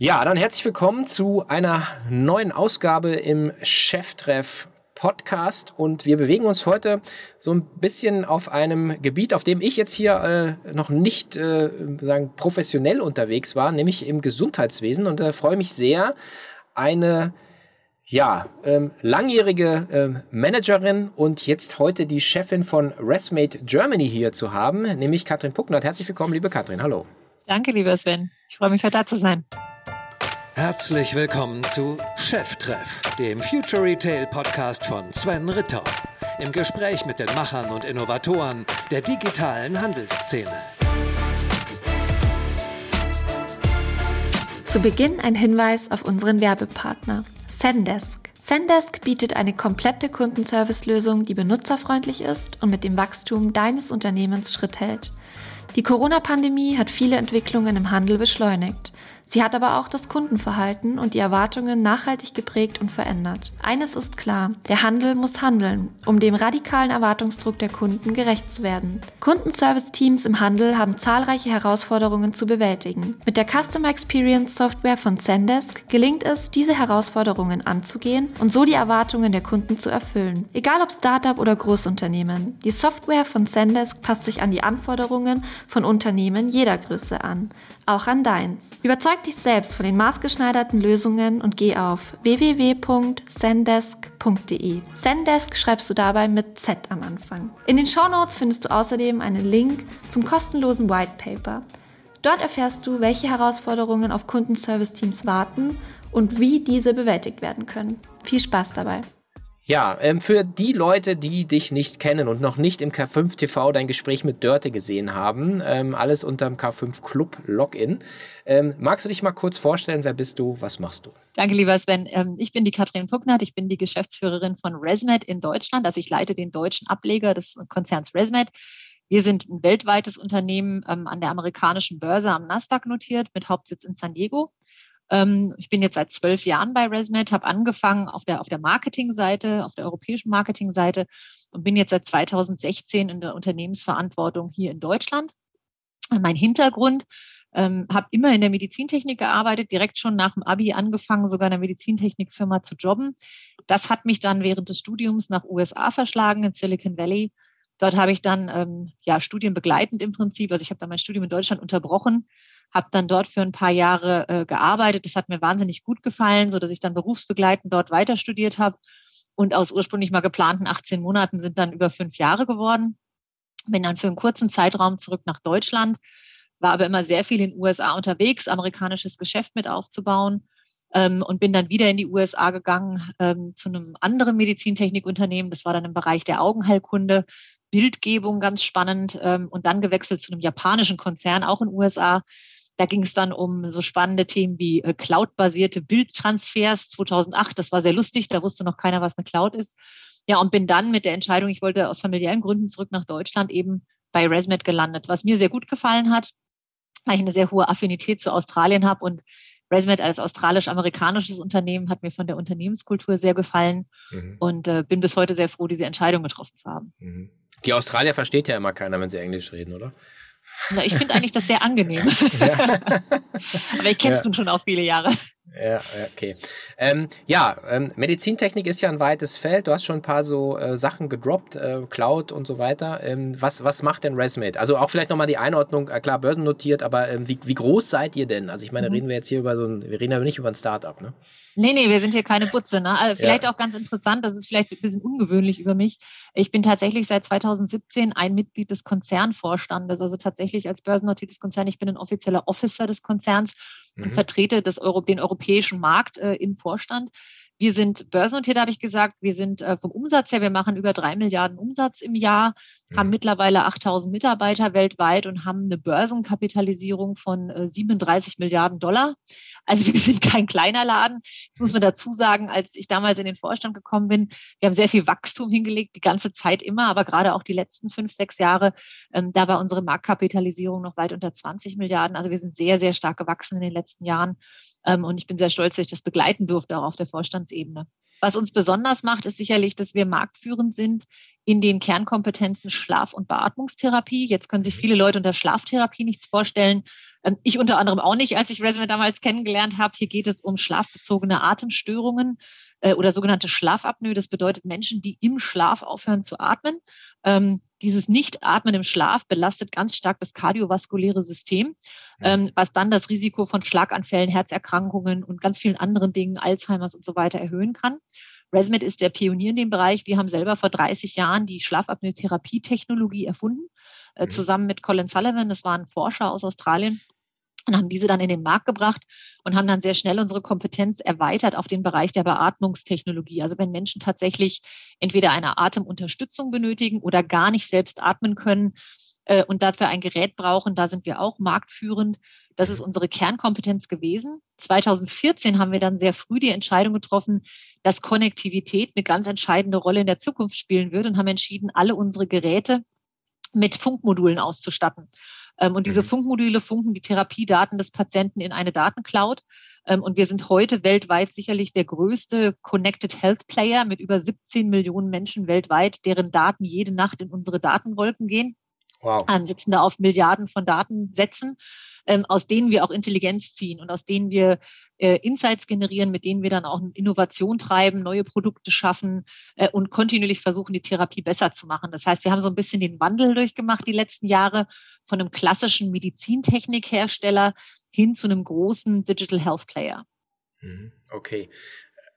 Ja, dann herzlich willkommen zu einer neuen Ausgabe im Cheftreff Podcast und wir bewegen uns heute so ein bisschen auf einem Gebiet, auf dem ich jetzt hier äh, noch nicht äh, sagen, professionell unterwegs war, nämlich im Gesundheitswesen und da äh, freue mich sehr, eine ja, ähm, langjährige ähm, Managerin und jetzt heute die Chefin von Resmate Germany hier zu haben, nämlich Katrin Pucknert. Herzlich willkommen, liebe Katrin. Hallo. Danke, lieber Sven. Ich freue mich, heute da zu sein. Herzlich willkommen zu Cheftreff, dem Future Retail Podcast von Sven Ritter. Im Gespräch mit den Machern und Innovatoren der digitalen Handelsszene. Zu Beginn ein Hinweis auf unseren Werbepartner Zendesk. Zendesk bietet eine komplette Kundenservice-Lösung, die benutzerfreundlich ist und mit dem Wachstum deines Unternehmens Schritt hält. Die Corona-Pandemie hat viele Entwicklungen im Handel beschleunigt. Sie hat aber auch das Kundenverhalten und die Erwartungen nachhaltig geprägt und verändert. Eines ist klar, der Handel muss handeln, um dem radikalen Erwartungsdruck der Kunden gerecht zu werden. Kundenservice-Teams im Handel haben zahlreiche Herausforderungen zu bewältigen. Mit der Customer Experience Software von Zendesk gelingt es, diese Herausforderungen anzugehen und so die Erwartungen der Kunden zu erfüllen. Egal ob Startup oder Großunternehmen, die Software von Zendesk passt sich an die Anforderungen von Unternehmen jeder Größe an auch an deins. Überzeug dich selbst von den maßgeschneiderten Lösungen und geh auf www.zendesk.de. Zendesk schreibst du dabei mit Z am Anfang. In den Shownotes findest du außerdem einen Link zum kostenlosen White Paper. Dort erfährst du, welche Herausforderungen auf Kundenservice-Teams warten und wie diese bewältigt werden können. Viel Spaß dabei! Ja, ähm, für die Leute, die dich nicht kennen und noch nicht im K5 TV dein Gespräch mit Dörte gesehen haben, ähm, alles unterm K5 Club Login. Ähm, magst du dich mal kurz vorstellen, wer bist du, was machst du? Danke, lieber Sven. Ähm, ich bin die Katrin Pucknert, ich bin die Geschäftsführerin von ResMed in Deutschland. Also ich leite den deutschen Ableger des Konzerns ResMed. Wir sind ein weltweites Unternehmen ähm, an der amerikanischen Börse am Nasdaq notiert mit Hauptsitz in San Diego. Ähm, ich bin jetzt seit zwölf Jahren bei ResMed, habe angefangen auf der, auf der Marketingseite, auf der europäischen Marketingseite und bin jetzt seit 2016 in der Unternehmensverantwortung hier in Deutschland. Mein Hintergrund, ähm, habe immer in der Medizintechnik gearbeitet, direkt schon nach dem Abi angefangen, sogar in der Medizintechnikfirma zu jobben. Das hat mich dann während des Studiums nach USA verschlagen, in Silicon Valley. Dort habe ich dann ähm, ja studienbegleitend im Prinzip, also ich habe dann mein Studium in Deutschland unterbrochen, habe dann dort für ein paar Jahre äh, gearbeitet. Das hat mir wahnsinnig gut gefallen, so dass ich dann berufsbegleitend dort weiter studiert habe. Und aus ursprünglich mal geplanten 18 Monaten sind dann über fünf Jahre geworden. Bin dann für einen kurzen Zeitraum zurück nach Deutschland, war aber immer sehr viel in den USA unterwegs, amerikanisches Geschäft mit aufzubauen. Ähm, und bin dann wieder in die USA gegangen ähm, zu einem anderen Medizintechnikunternehmen. Das war dann im Bereich der Augenheilkunde, Bildgebung ganz spannend ähm, und dann gewechselt zu einem japanischen Konzern, auch in den USA, da ging es dann um so spannende Themen wie äh, cloud-basierte Bildtransfers 2008. Das war sehr lustig, da wusste noch keiner, was eine Cloud ist. Ja, und bin dann mit der Entscheidung, ich wollte aus familiären Gründen zurück nach Deutschland, eben bei ResMed gelandet, was mir sehr gut gefallen hat, weil ich eine sehr hohe Affinität zu Australien habe und ResMed als australisch-amerikanisches Unternehmen hat mir von der Unternehmenskultur sehr gefallen mhm. und äh, bin bis heute sehr froh, diese Entscheidung getroffen zu haben. Mhm. Die Australier versteht ja immer keiner, wenn sie Englisch reden, oder? Na, ich finde eigentlich das sehr angenehm. Ja. Aber ich kenne es ja. nun schon auch viele Jahre. Ja, okay. Ähm, ja, ähm, Medizintechnik ist ja ein weites Feld. Du hast schon ein paar so äh, Sachen gedroppt, äh, Cloud und so weiter. Ähm, was, was macht denn ResMate? Also auch vielleicht nochmal die Einordnung, äh, klar, börsennotiert, aber ähm, wie, wie groß seid ihr denn? Also ich meine, mhm. reden wir jetzt hier über so ein, wir reden ja nicht über ein Startup, ne? Nee, nee, wir sind hier keine Butze. Ne? Also vielleicht ja. auch ganz interessant, das ist vielleicht ein bisschen ungewöhnlich über mich. Ich bin tatsächlich seit 2017 ein Mitglied des Konzernvorstandes, also tatsächlich als börsennotiertes Konzern. Ich bin ein offizieller Officer des Konzerns mhm. und vertrete das Euro, den europäischen Markt äh, im Vorstand. Wir sind börsennotiert, habe ich gesagt. Wir sind äh, vom Umsatz her, wir machen über drei Milliarden Umsatz im Jahr. Haben mittlerweile 8000 Mitarbeiter weltweit und haben eine Börsenkapitalisierung von äh, 37 Milliarden Dollar. Also wir sind kein kleiner Laden. Das muss man dazu sagen, als ich damals in den Vorstand gekommen bin, wir haben sehr viel Wachstum hingelegt, die ganze Zeit immer, aber gerade auch die letzten fünf, sechs Jahre, ähm, da war unsere Marktkapitalisierung noch weit unter 20 Milliarden. Also wir sind sehr, sehr stark gewachsen in den letzten Jahren. Ähm, und ich bin sehr stolz, dass ich das begleiten durfte, auch auf der Vorstandsebene. Was uns besonders macht, ist sicherlich, dass wir marktführend sind in den Kernkompetenzen Schlaf- und Beatmungstherapie. Jetzt können sich viele Leute unter Schlaftherapie nichts vorstellen. Ähm, ich unter anderem auch nicht, als ich Resume damals kennengelernt habe. Hier geht es um schlafbezogene Atemstörungen äh, oder sogenannte Schlafapnoe. Das bedeutet Menschen, die im Schlaf aufhören zu atmen. Ähm, dieses Nicht-Atmen im Schlaf belastet ganz stark das kardiovaskuläre System, ähm, was dann das Risiko von Schlaganfällen, Herzerkrankungen und ganz vielen anderen Dingen, Alzheimers und so weiter erhöhen kann. ResMed ist der Pionier in dem Bereich. Wir haben selber vor 30 Jahren die Schlafapnoe-Therapie-Technologie erfunden, äh, mhm. zusammen mit Colin Sullivan. Das war ein Forscher aus Australien und haben diese dann in den Markt gebracht und haben dann sehr schnell unsere Kompetenz erweitert auf den Bereich der Beatmungstechnologie. Also wenn Menschen tatsächlich entweder eine Atemunterstützung benötigen oder gar nicht selbst atmen können äh, und dafür ein Gerät brauchen, da sind wir auch marktführend. Das ist unsere Kernkompetenz gewesen. 2014 haben wir dann sehr früh die Entscheidung getroffen, dass Konnektivität eine ganz entscheidende Rolle in der Zukunft spielen wird und haben entschieden, alle unsere Geräte mit Funkmodulen auszustatten. Ähm, und diese mhm. Funkmodule funken die Therapiedaten des Patienten in eine Datencloud. Ähm, und wir sind heute weltweit sicherlich der größte Connected Health Player mit über 17 Millionen Menschen weltweit, deren Daten jede Nacht in unsere Datenwolken gehen. Wow. Ähm, sitzen da auf Milliarden von Datensätzen ähm, aus denen wir auch Intelligenz ziehen und aus denen wir äh, Insights generieren, mit denen wir dann auch Innovation treiben, neue Produkte schaffen äh, und kontinuierlich versuchen, die Therapie besser zu machen. Das heißt, wir haben so ein bisschen den Wandel durchgemacht die letzten Jahre von einem klassischen Medizintechnikhersteller hin zu einem großen Digital Health Player. Mhm. Okay.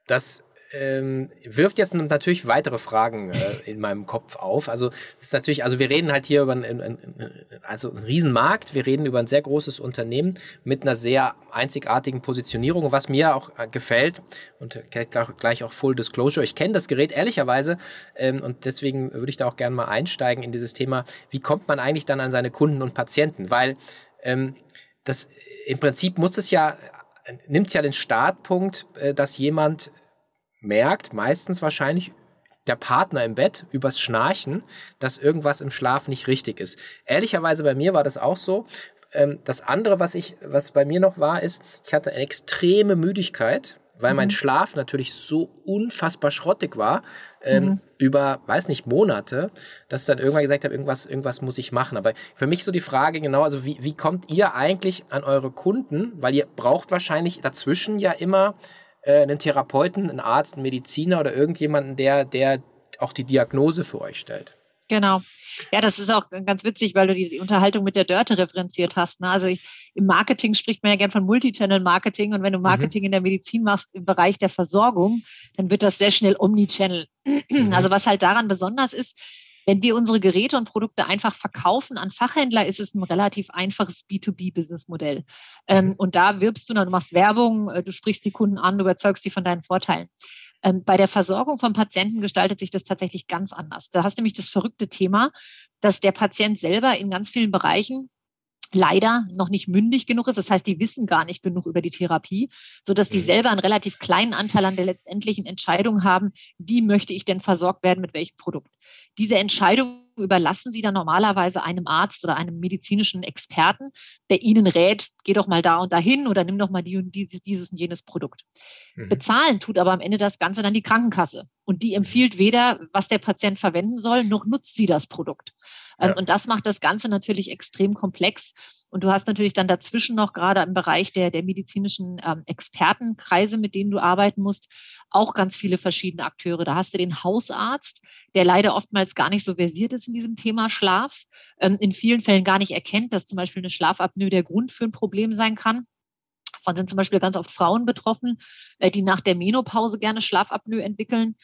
Das ähm, wirft jetzt natürlich weitere Fragen äh, in meinem Kopf auf. Also ist natürlich, also wir reden halt hier über einen, also einen Riesenmarkt, wir reden über ein sehr großes Unternehmen mit einer sehr einzigartigen Positionierung. was mir auch äh, gefällt und gleich auch Full Disclosure, ich kenne das Gerät ehrlicherweise ähm, und deswegen würde ich da auch gerne mal einsteigen in dieses Thema, wie kommt man eigentlich dann an seine Kunden und Patienten? Weil ähm, das im Prinzip muss es ja nimmt es ja den Startpunkt, äh, dass jemand merkt, meistens wahrscheinlich der Partner im Bett übers Schnarchen, dass irgendwas im Schlaf nicht richtig ist. Ehrlicherweise bei mir war das auch so. Ähm, das andere, was ich, was bei mir noch war, ist, ich hatte eine extreme Müdigkeit, weil mhm. mein Schlaf natürlich so unfassbar schrottig war, ähm, mhm. über, weiß nicht, Monate, dass ich dann irgendwann gesagt habe, irgendwas, irgendwas muss ich machen. Aber für mich so die Frage genau, also wie, wie kommt ihr eigentlich an eure Kunden? Weil ihr braucht wahrscheinlich dazwischen ja immer äh, einen Therapeuten, einen Arzt, einen Mediziner oder irgendjemanden, der, der auch die Diagnose für euch stellt. Genau. Ja, das ist auch ganz witzig, weil du die, Unterhaltung mit der Dörte referenziert hast. Ne? Also ich, im Marketing spricht man ja gern von Multichannel-Marketing und wenn du mhm. Marketing mhm. in der Medizin machst im Bereich der Versorgung, dann wird das sehr schnell Omnichannel. Mhm. Also was halt daran besonders ist, wenn wir unsere Geräte und Produkte einfach verkaufen an Fachhändler, ist es ein relativ einfaches B2B-Businessmodell. Ähm, mhm. und da wirbst du, du machst Werbung, äh, du sprichst die Kunden an, du überzeugst sie von deinen Vorteilen. Ähm, bei der Versorgung von Patienten gestaltet sich das tatsächlich ganz anders. Da hast du nämlich das verrückte Thema, dass der Patient selber in ganz vielen Bereichen leider noch nicht mündig genug ist. Das heißt, die wissen gar nicht genug über die Therapie, so dass die mhm. selber einen relativ kleinen Anteil an der letztendlichen Entscheidung haben, wie möchte ich denn versorgt werden mit welchem Produkt. Diese Entscheidung überlassen sie dann normalerweise einem Arzt oder einem medizinischen Experten, der ihnen rät, geh doch mal da und dahin oder nimm doch mal die und dieses, dieses und jenes Produkt. Mhm. Bezahlen tut aber am Ende das Ganze dann die Krankenkasse. Und die mhm. empfiehlt weder, was der Patient verwenden soll, noch nutzt sie das Produkt. Ähm, ja. Und das macht das Ganze natürlich extrem komplex. Und du hast natürlich dann dazwischen noch gerade im Bereich der, der medizinischen ähm, Expertenkreise, mit denen du arbeiten musst, auch ganz viele verschiedene Akteure. Da hast du den Hausarzt, der leider oftmals gar nicht so versiert ist in diesem Thema Schlaf, ähm, in vielen Fällen gar nicht erkennt, dass zum Beispiel eine Schlafapnoe der Grund für ein Problem sein kann. Davon sind zum Beispiel ganz oft Frauen betroffen, äh, die nach der Menopause gerne Schlafapnoe entwickeln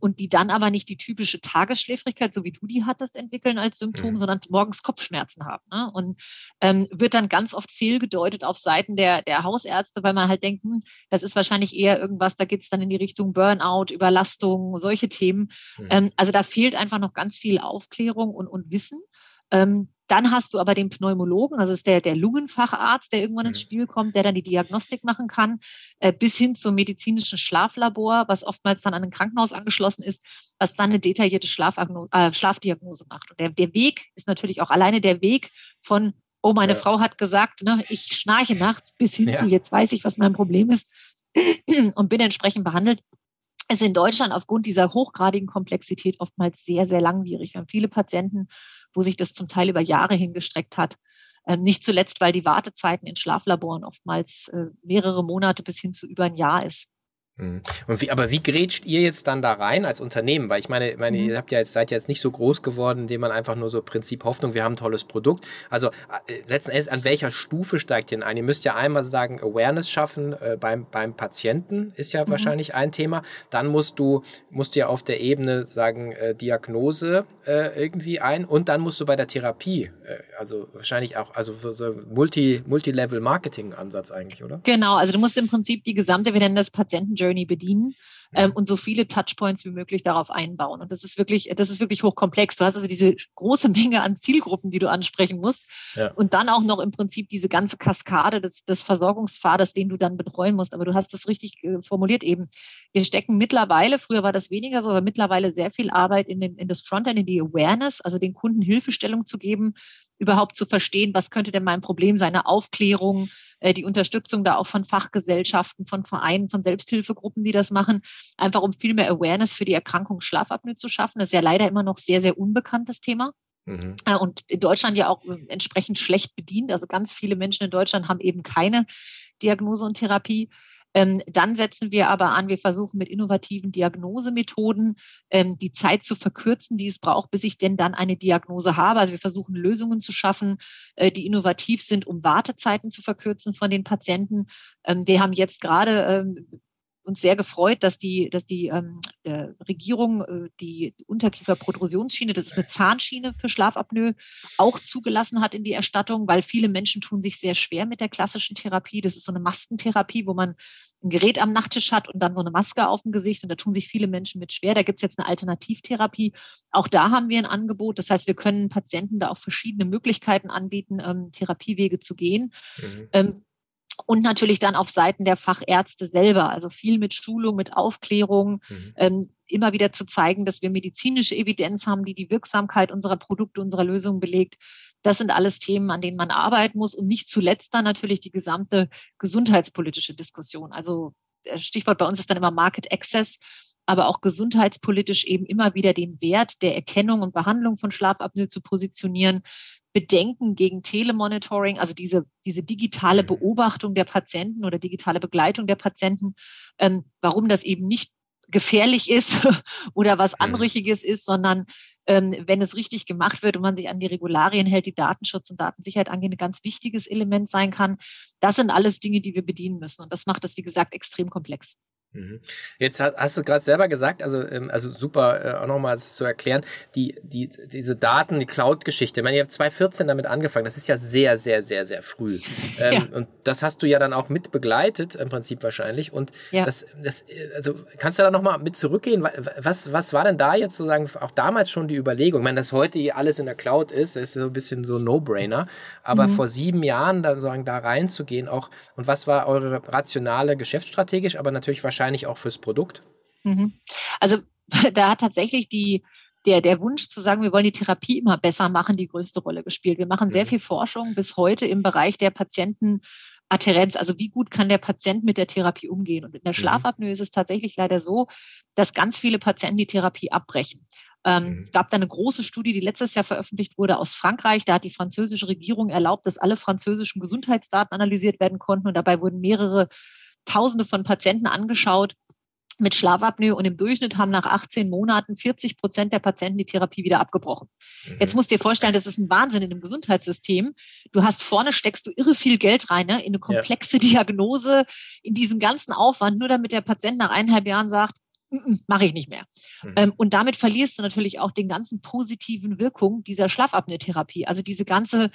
und die dann aber nicht die typische Tagesschläfrigkeit, so wie du die hattest, entwickeln als Symptom, mhm. sondern morgens Kopfschmerzen haben. Ne? Und ähm, wird dann ganz oft fehlgedeutet auf Seiten der, der Hausärzte, weil man halt denkt, hm, das ist wahrscheinlich eher irgendwas, da geht es dann in die Richtung Burnout, Überlastung, solche Themen. Mhm. Ähm, also da fehlt einfach noch ganz viel Aufklärung und, und Wissen. Ähm, dann hast du aber den Pneumologen, also ist der, der Lungenfacharzt, der irgendwann ins mhm. Spiel kommt, der dann die Diagnostik machen kann, äh, bis hin zum medizinischen Schlaflabor, was oftmals dann an ein Krankenhaus angeschlossen ist, was dann eine detaillierte äh, Schlafdiagnose macht. Und der, der Weg ist natürlich auch alleine der Weg von, oh, meine ja. Frau hat gesagt, ne, ich schnarche nachts, bis hin ja. zu, jetzt weiß ich, was mein Problem ist und bin entsprechend behandelt ist in Deutschland aufgrund dieser hochgradigen Komplexität oftmals sehr, sehr langwierig. Wir haben viele Patienten, wo sich das zum Teil über Jahre hingestreckt hat. Ähm, nicht zuletzt, weil die Wartezeiten in Schlaflaboren oftmals äh, mehrere Monate bis hin zu über ein Jahr ist. Mhm. Und wie, aber wie grätscht ihr jetzt dann da rein als Unternehmen? Weil ich meine, meine mhm. ihr habt ja jetzt, seid ja jetzt nicht so groß geworden, indem man einfach nur so Prinzip Hoffnung, wir haben ein tolles Produkt. Also äh, letzten Endes, an welcher Stufe steigt ihr denn ein? Ihr müsst ja einmal sagen, Awareness schaffen äh, beim, beim Patienten ist ja mhm. wahrscheinlich ein Thema. Dann musst du, musst du ja auf der Ebene sagen, äh, Diagnose äh, irgendwie ein und dann musst du bei der Therapie, äh, also wahrscheinlich auch, also so Multi, Multi-Level-Marketing-Ansatz eigentlich, oder? Genau, also du musst im Prinzip die gesamte, wir nennen das Patienten Journey bedienen ähm, und so viele Touchpoints wie möglich darauf einbauen. Und das ist wirklich, das ist wirklich hochkomplex. Du hast also diese große Menge an Zielgruppen, die du ansprechen musst. Ja. Und dann auch noch im Prinzip diese ganze Kaskade des, des Versorgungspfades, den du dann betreuen musst. Aber du hast das richtig äh, formuliert eben. Wir stecken mittlerweile, früher war das weniger so, aber mittlerweile sehr viel Arbeit in, den, in das Frontend, in die Awareness, also den Kunden Hilfestellung zu geben, überhaupt zu verstehen, was könnte denn mein Problem sein, eine Aufklärung, äh, die Unterstützung da auch von Fachgesellschaften, von Vereinen, von Selbsthilfegruppen, die das machen, einfach um viel mehr Awareness für die Erkrankung Schlafapnoe zu schaffen. Das ist ja leider immer noch sehr, sehr unbekanntes Thema. Mhm. Äh, und in Deutschland ja auch äh, entsprechend schlecht bedient. Also ganz viele Menschen in Deutschland haben eben keine Diagnose und Therapie. Ähm, dann setzen wir aber an, wir versuchen mit innovativen Diagnosemethoden ähm, die Zeit zu verkürzen, die es braucht, bis ich denn dann eine Diagnose habe. Also wir versuchen Lösungen zu schaffen, äh, die innovativ sind, um Wartezeiten zu verkürzen von den Patienten. Ähm, wir haben jetzt gerade uns sehr gefreut, dass die, dass die ähm, äh, Regierung äh, die Unterkieferprotrusionsschiene, das ist eine Zahnschiene für Schlafapnoe, auch zugelassen hat in die Erstattung, weil viele Menschen tun sich sehr schwer mit der klassischen Therapie. Das ist so eine Maskentherapie, wo man ein Gerät am Nachttisch hat und dann so eine Maske auf dem Gesicht und da tun sich viele Menschen mit schwer. Da gibt es jetzt eine Alternativtherapie. Auch da haben wir ein Angebot. Das heißt, wir können Patienten da auch verschiedene Möglichkeiten anbieten, ähm, Therapiewege zu gehen. Mhm. Ähm, und natürlich dann auf Seiten der Fachärzte selber, also viel mit Schulung, mit Aufklärung, mhm. ähm, immer wieder zu zeigen, dass wir medizinische Evidenz haben, die die Wirksamkeit unserer Produkte, unserer Lösungen belegt. Das sind alles Themen, an denen man arbeiten muss und nicht zuletzt dann natürlich die gesamte gesundheitspolitische Diskussion. Also Stichwort bei uns ist dann immer Market Access, aber auch gesundheitspolitisch eben immer wieder den Wert der Erkennung und Behandlung von Schlafapnoe zu positionieren, Bedenken gegen Telemonitoring, also diese, diese digitale mhm. Beobachtung der Patienten oder digitale Begleitung der Patienten, ähm, warum das eben nicht gefährlich ist oder was mhm. Anrüchiges ist, sondern ähm, wenn es richtig gemacht wird und man sich an die Regularien hält, die Datenschutz und Datensicherheit angehen, ein ganz wichtiges Element sein kann. Das sind alles Dinge, die wir bedienen müssen. Und das macht das, wie gesagt, extrem komplex. Mhm. Jetzt hast, du gerade selber gesagt, also, ähm, also super, äh, auch nochmal zu erklären, die, die, diese Daten, die Cloud-Geschichte. Ich meine, ihr habt 2014 damit angefangen. Das ist ja sehr, sehr, sehr, sehr früh. Ähm, ja. Und das hast du ja dann auch mit begleitet, im Prinzip wahrscheinlich. Und ja. das, das, also kannst du da nochmal mit zurückgehen? Was, was war denn da jetzt sozusagen auch damals schon die Überlegung? Ich meine, dass heute alles in der Cloud ist, ist so ein bisschen so No-Brainer. Aber mhm. vor sieben Jahren dann sozusagen da reinzugehen auch, und was war eure rationale geschäftsstrategisch, aber natürlich wahrscheinlich wahrscheinlich auch fürs Produkt? Mhm. Also da hat tatsächlich die, der, der Wunsch zu sagen, wir wollen die Therapie immer besser machen, die größte Rolle gespielt. Wir machen sehr mhm. viel Forschung bis heute im Bereich der Patientenadherenz. Also wie gut kann der Patient mit der Therapie umgehen? Und in der mhm. Schlafapnoe ist es tatsächlich leider so, dass ganz viele Patienten die Therapie abbrechen. Ähm, mhm. Es gab da eine große Studie, die letztes Jahr veröffentlicht wurde aus Frankreich. Da hat die französische Regierung erlaubt, dass alle französischen Gesundheitsdaten analysiert werden konnten. Und dabei wurden mehrere Tausende von Patienten angeschaut mit Schlafapnoe und im Durchschnitt haben nach 18 Monaten 40 Prozent der Patienten die Therapie wieder abgebrochen. Mhm. Jetzt musst du dir vorstellen, das ist ein Wahnsinn in dem Gesundheitssystem. Du hast vorne steckst du irre viel Geld rein ne, in eine komplexe ja. Diagnose, in diesen ganzen Aufwand, nur damit der Patient nach eineinhalb Jahren sagt, mache ich nicht mehr. Mhm. Ähm, und damit verlierst du natürlich auch den ganzen positiven Wirkungen dieser Schlafapnoe-Therapie. Also diese ganze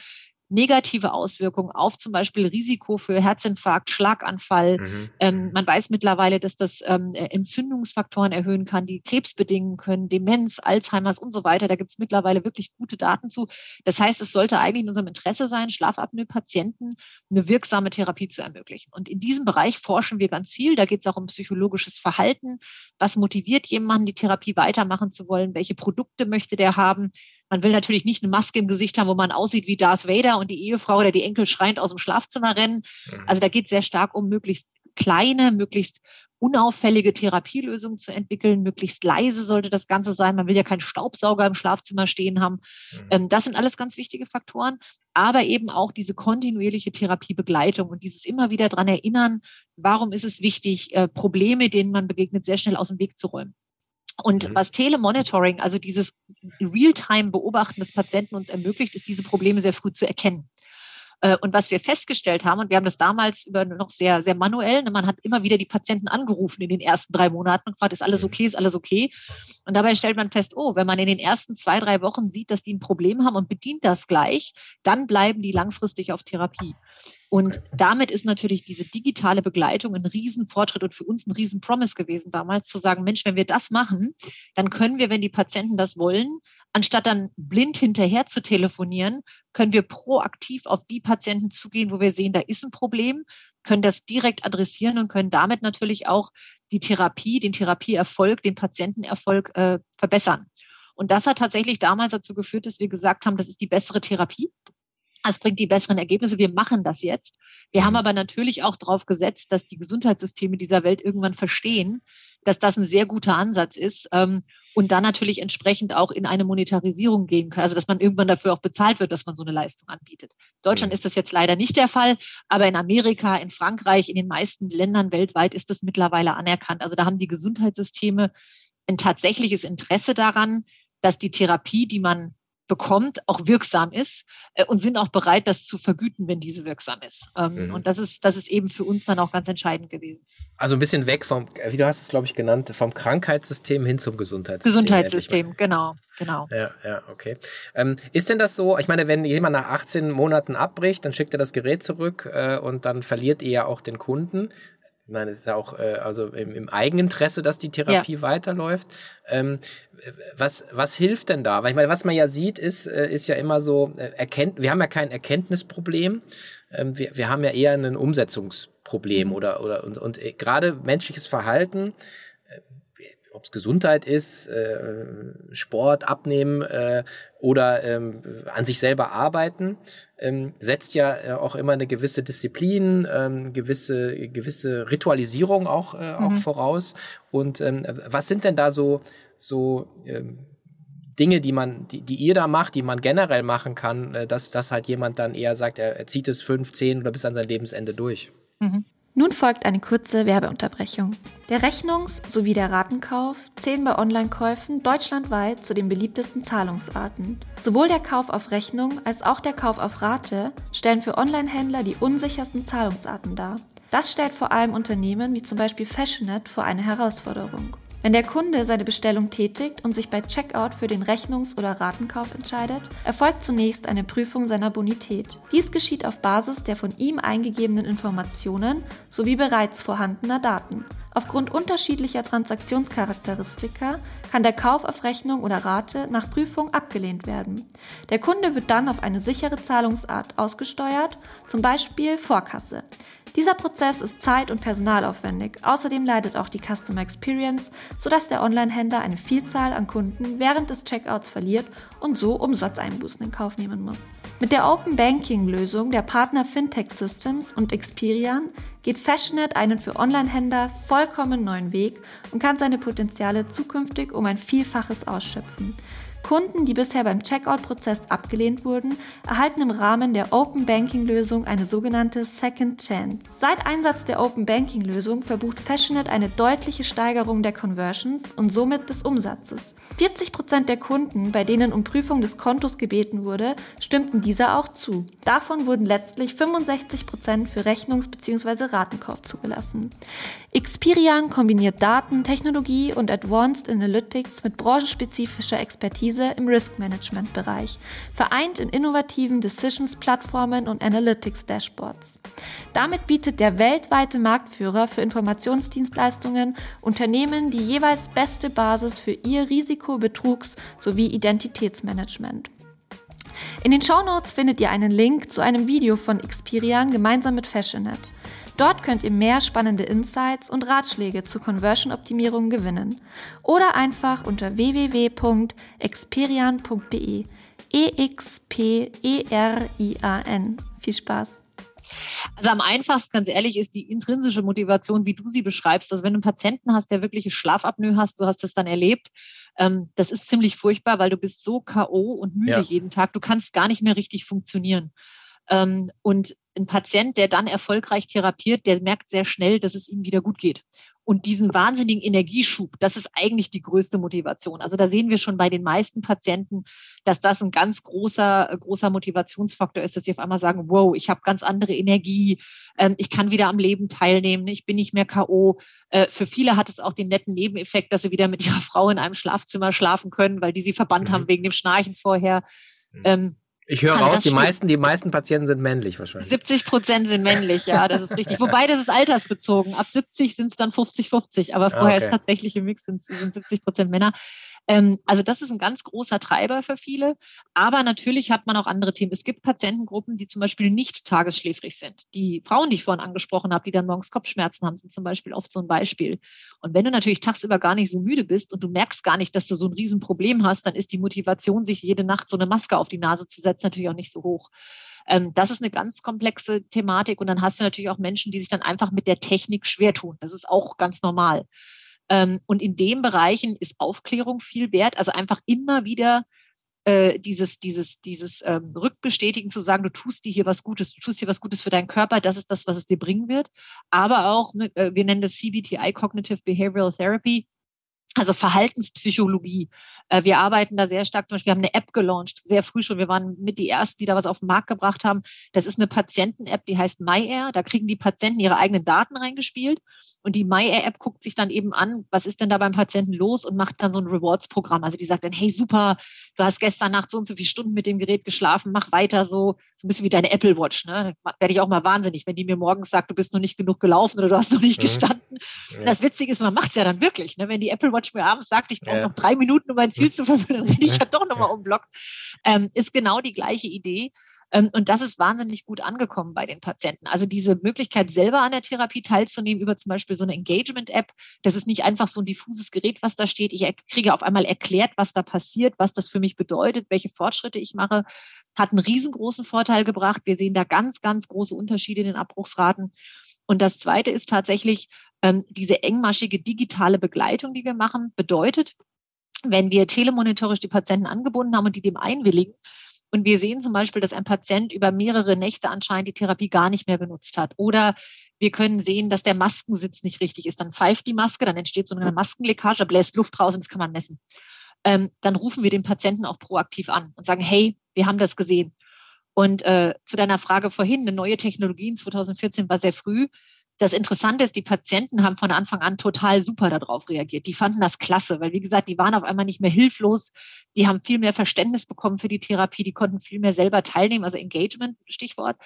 negative Auswirkungen auf zum Beispiel Risiko für Herzinfarkt, Schlaganfall. Mhm. Ähm, man weiß mittlerweile, dass das ähm, Entzündungsfaktoren erhöhen kann, die Krebs bedingen können, Demenz, Alzheimers und so weiter. Da gibt es mittlerweile wirklich gute Daten zu. Das heißt, es sollte eigentlich in unserem Interesse sein, Schlafapnoe-Patienten eine wirksame Therapie zu ermöglichen. Und in diesem Bereich forschen wir ganz viel. Da geht es auch um psychologisches Verhalten. Was motiviert jemanden, die Therapie weitermachen zu wollen? Welche Produkte möchte der haben? Man will natürlich nicht eine Maske im Gesicht haben, wo man aussieht wie Darth Vader und die Ehefrau oder die Enkel schreiend aus dem Schlafzimmer rennen. Mhm. Also da geht es sehr stark um möglichst kleine, möglichst unauffällige Therapielösungen zu entwickeln. Möglichst leise sollte das Ganze sein. Man will ja keinen Staubsauger im Schlafzimmer stehen haben. Mhm. Ähm, das sind alles ganz wichtige Faktoren. Aber eben auch diese kontinuierliche Therapiebegleitung und dieses immer wieder daran erinnern, warum ist es wichtig, äh, Probleme, denen man begegnet, sehr schnell aus dem Weg zu räumen. Und mhm. was Telemonitoring, also dieses Realtime-Beobachten des Patienten uns ermöglicht, ist, diese Probleme sehr früh zu erkennen. Äh, und was wir festgestellt haben, und wir haben das damals über noch sehr, sehr manuell, ne, man hat immer wieder die Patienten angerufen in den ersten drei Monaten und gefragt, ist alles okay, ist alles okay? Und dabei stellt man fest, oh, wenn man in den ersten zwei, drei Wochen sieht, dass die ein Problem haben und bedient das gleich, dann bleiben die langfristig auf Therapie. Und damit ist natürlich diese digitale Begleitung ein Riesenfortschritt und für uns ein Riesenpromise gewesen damals, zu sagen, Mensch, wenn wir das machen, dann können wir, wenn die Patienten das wollen, anstatt dann blind hinterher zu telefonieren, können wir proaktiv auf die Patienten zugehen, wo wir sehen, da ist ein Problem, können das direkt adressieren und können damit natürlich auch die Therapie, den Therapieerfolg, den Patientenerfolg äh, verbessern. Und das hat tatsächlich damals dazu geführt, dass wir gesagt haben, das ist die bessere Therapie. Das bringt die besseren Ergebnisse. Wir machen das jetzt. Wir haben mhm. aber natürlich auch darauf gesetzt, dass die Gesundheitssysteme dieser Welt irgendwann verstehen, dass das ein sehr guter Ansatz ist ähm, und dann natürlich entsprechend auch in eine Monetarisierung gehen kann. Also dass man irgendwann dafür auch bezahlt wird, dass man so eine Leistung anbietet. In Deutschland mhm. ist das jetzt leider nicht der Fall, aber in Amerika, in Frankreich, in den meisten Ländern weltweit ist das mittlerweile anerkannt. Also da haben die Gesundheitssysteme ein tatsächliches Interesse daran, dass die Therapie, die man bekommt, auch wirksam ist äh, und sind auch bereit, das zu vergüten, wenn diese wirksam ist. Ähm, mhm. Und das ist, das ist eben für uns dann auch ganz entscheidend gewesen. Also ein bisschen weg vom, wie du hast es, glaube ich, genannt, vom Krankheitssystem hin zum Gesundheitssystem. Gesundheitssystem, genau, genau. Ja, ja, okay. Ähm, ist denn das so, ich meine, wenn jemand nach 18 Monaten abbricht, dann schickt er das Gerät zurück äh, und dann verliert ihr ja auch den Kunden. Meine, es ist ja auch äh, also im, im, Eigeninteresse, dass die Therapie ja. weiterläuft. Ähm, was, was hilft denn da? Weil ich meine, was man ja sieht, ist, äh, ist ja immer so, äh, erkennt, wir haben ja kein Erkenntnisproblem, ähm, wir, wir haben ja eher ein Umsetzungsproblem mhm. oder, oder und, und äh, gerade menschliches Verhalten ob es Gesundheit ist, äh, Sport, Abnehmen äh, oder ähm, an sich selber arbeiten, ähm, setzt ja äh, auch immer eine gewisse Disziplin, ähm, gewisse gewisse Ritualisierung auch äh, mhm. auch voraus. Und ähm, was sind denn da so so ähm, Dinge, die man, die, die ihr da macht, die man generell machen kann, äh, dass, dass halt jemand dann eher sagt, er, er zieht es fünf, zehn oder bis an sein Lebensende durch? Mhm. Nun folgt eine kurze Werbeunterbrechung. Der Rechnungs- sowie der Ratenkauf zählen bei Online-Käufen deutschlandweit zu den beliebtesten Zahlungsarten. Sowohl der Kauf auf Rechnung als auch der Kauf auf Rate stellen für Online-Händler die unsichersten Zahlungsarten dar. Das stellt vor allem Unternehmen wie zum Beispiel Fashionet vor eine Herausforderung. Wenn der Kunde seine Bestellung tätigt und sich bei Checkout für den Rechnungs- oder Ratenkauf entscheidet, erfolgt zunächst eine Prüfung seiner Bonität. Dies geschieht auf Basis der von ihm eingegebenen Informationen sowie bereits vorhandener Daten. Aufgrund unterschiedlicher Transaktionscharakteristika kann der Kauf auf Rechnung oder Rate nach Prüfung abgelehnt werden. Der Kunde wird dann auf eine sichere Zahlungsart ausgesteuert, zum Beispiel Vorkasse. Dieser Prozess ist zeit- und personalaufwendig. Außerdem leidet auch die Customer Experience, sodass der Online-Händler eine Vielzahl an Kunden während des Checkouts verliert und so Umsatzeinbußen in Kauf nehmen muss. Mit der Open Banking-Lösung der Partner Fintech Systems und Experian geht Fashionet einen für Online-Händler vollkommen neuen Weg und kann seine Potenziale zukünftig um ein Vielfaches ausschöpfen. Kunden, die bisher beim Checkout-Prozess abgelehnt wurden, erhalten im Rahmen der Open Banking-Lösung eine sogenannte Second Chance. Seit Einsatz der Open Banking-Lösung verbucht Fashionet eine deutliche Steigerung der Conversions und somit des Umsatzes. 40 Prozent der Kunden, bei denen um Prüfung des Kontos gebeten wurde, stimmten dieser auch zu. Davon wurden letztlich 65 Prozent für Rechnungs- bzw. Ratenkauf zugelassen. Experian kombiniert Daten, Technologie und Advanced Analytics mit branchenspezifischer Expertise Expertise im Risk Management Bereich, vereint in innovativen Decisions Plattformen und Analytics Dashboards. Damit bietet der weltweite Marktführer für Informationsdienstleistungen Unternehmen die jeweils beste Basis für ihr Risiko-, Betrugs- sowie Identitätsmanagement. In den Shownotes findet ihr einen Link zu einem Video von Experian gemeinsam mit Fashionet. Dort könnt ihr mehr spannende Insights und Ratschläge zur Conversion-Optimierung gewinnen. Oder einfach unter www.experian.de. E-X-P-E-R-I-A-N. Viel Spaß! Also am einfachsten, ganz ehrlich, ist die intrinsische Motivation, wie du sie beschreibst. Also wenn du einen Patienten hast, der wirkliche Schlafapnoe hast, du hast das dann erlebt, ähm, das ist ziemlich furchtbar, weil du bist so K.O. und müde ja. jeden Tag. Du kannst gar nicht mehr richtig funktionieren. Ähm, und ein Patient, der dann erfolgreich therapiert, der merkt sehr schnell, dass es ihm wieder gut geht. Und diesen wahnsinnigen Energieschub, das ist eigentlich die größte Motivation. Also da sehen wir schon bei den meisten Patienten, dass das ein ganz großer, großer Motivationsfaktor ist, dass sie auf einmal sagen, wow, ich habe ganz andere Energie, ähm, ich kann wieder am Leben teilnehmen, ich bin nicht mehr K.O. Äh, für viele hat es auch den netten Nebeneffekt, dass sie wieder mit ihrer Frau in einem Schlafzimmer schlafen können, weil die sie verbannt mhm. haben wegen dem Schnarchen vorher. Mhm. Ich höre also raus, die meisten, die meisten Patienten sind männlich wahrscheinlich. 70 Prozent sind männlich, ja, das ist richtig. Wobei das ist altersbezogen. Ab 70 sind es dann 50-50, aber vorher okay. ist tatsächlich im Mix sind, sind 70 Prozent Männer. Ähm, also das ist ein ganz großer Treiber für viele. Aber natürlich hat man auch andere Themen. Es gibt Patientengruppen, die zum Beispiel nicht tagesschläfrig sind. Die Frauen, die ich vorhin angesprochen habe, die dann morgens Kopfschmerzen haben, sind zum Beispiel oft so ein Beispiel. Und wenn du natürlich tagsüber gar nicht so müde bist und du merkst gar nicht, dass du so ein Riesenproblem hast, dann ist die Motivation, sich jede Nacht so eine Maske auf die Nase zu setzen, natürlich auch nicht so hoch ähm, das ist eine ganz komplexe Thematik. Und dann hast du natürlich auch Menschen, die sich dann einfach mit der Technik schwer tun. Das ist auch ganz normal. Ähm, und in den Bereichen ist Aufklärung viel wert. Also einfach immer wieder äh, dieses, dieses, dieses ähm, Rückbestätigen zu sagen, du tust dir hier was Gutes, du tust hier was Gutes für deinen Körper, das ist das, was es dir bringen wird. Aber auch, ne, äh, wir nennen das CBTI, Cognitive Behavioral Therapy, also Verhaltenspsychologie. Äh, wir arbeiten da sehr stark. Zum Beispiel, wir haben eine App gelauncht, sehr früh schon. Wir waren mit die Ersten, die da was auf den Markt gebracht haben. Das ist eine Patienten-App, die heißt MyAir. Da kriegen die Patienten ihre eigenen Daten reingespielt. Und die MyAir-App guckt sich dann eben an, was ist denn da beim Patienten los und macht dann so ein Rewards-Programm. Also die sagt dann, hey, super, du hast gestern Nacht so und so viele Stunden mit dem Gerät geschlafen, mach weiter so. So ein bisschen wie deine Apple Watch. Ne? Da werde ich auch mal wahnsinnig, wenn die mir morgens sagt, du bist noch nicht genug gelaufen oder du hast noch nicht mhm. gestanden. Ja. Das Witzige ist, man macht es ja dann wirklich. Ne? Wenn die Apple Watch mir abends sagt, ich brauche ja. noch drei Minuten, um mein Ziel zu verfolgen, dann bin ich ja doch nochmal umblockt. Ähm, ist genau die gleiche Idee. Ähm, und das ist wahnsinnig gut angekommen bei den Patienten. Also diese Möglichkeit, selber an der Therapie teilzunehmen über zum Beispiel so eine Engagement-App, das ist nicht einfach so ein diffuses Gerät, was da steht. Ich kriege auf einmal erklärt, was da passiert, was das für mich bedeutet, welche Fortschritte ich mache. Hat einen riesengroßen Vorteil gebracht. Wir sehen da ganz, ganz große Unterschiede in den Abbruchsraten. Und das Zweite ist tatsächlich ähm, diese engmaschige digitale Begleitung, die wir machen, bedeutet, wenn wir telemonitorisch die Patienten angebunden haben und die dem einwilligen, und wir sehen zum Beispiel, dass ein Patient über mehrere Nächte anscheinend die Therapie gar nicht mehr benutzt hat. Oder wir können sehen, dass der Maskensitz nicht richtig ist. Dann pfeift die Maske, dann entsteht so eine Maskenleckage, bläst Luft raus und das kann man messen. Ähm, dann rufen wir den Patienten auch proaktiv an und sagen, hey, wir haben das gesehen. Und äh, zu deiner Frage vorhin, eine neue Technologie in 2014 war sehr früh. Das Interessante ist, die Patienten haben von Anfang an total super darauf reagiert. Die fanden das klasse, weil wie gesagt, die waren auf einmal nicht mehr hilflos. Die haben viel mehr Verständnis bekommen für die Therapie. Die konnten viel mehr selber teilnehmen, also Engagement, Stichwort.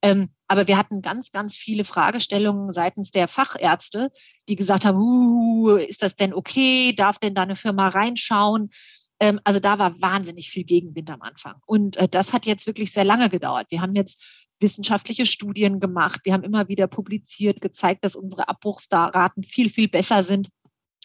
Ähm, aber wir hatten ganz, ganz viele Fragestellungen seitens der Fachärzte, die gesagt haben, uh, ist das denn okay? Darf denn da eine Firma reinschauen? Ähm, also da war wahnsinnig viel Gegenwind am Anfang. Und äh, das hat jetzt wirklich sehr lange gedauert. Wir haben jetzt wissenschaftliche Studien gemacht. Wir haben immer wieder publiziert, gezeigt, dass unsere Abbruchsraten viel, viel besser sind.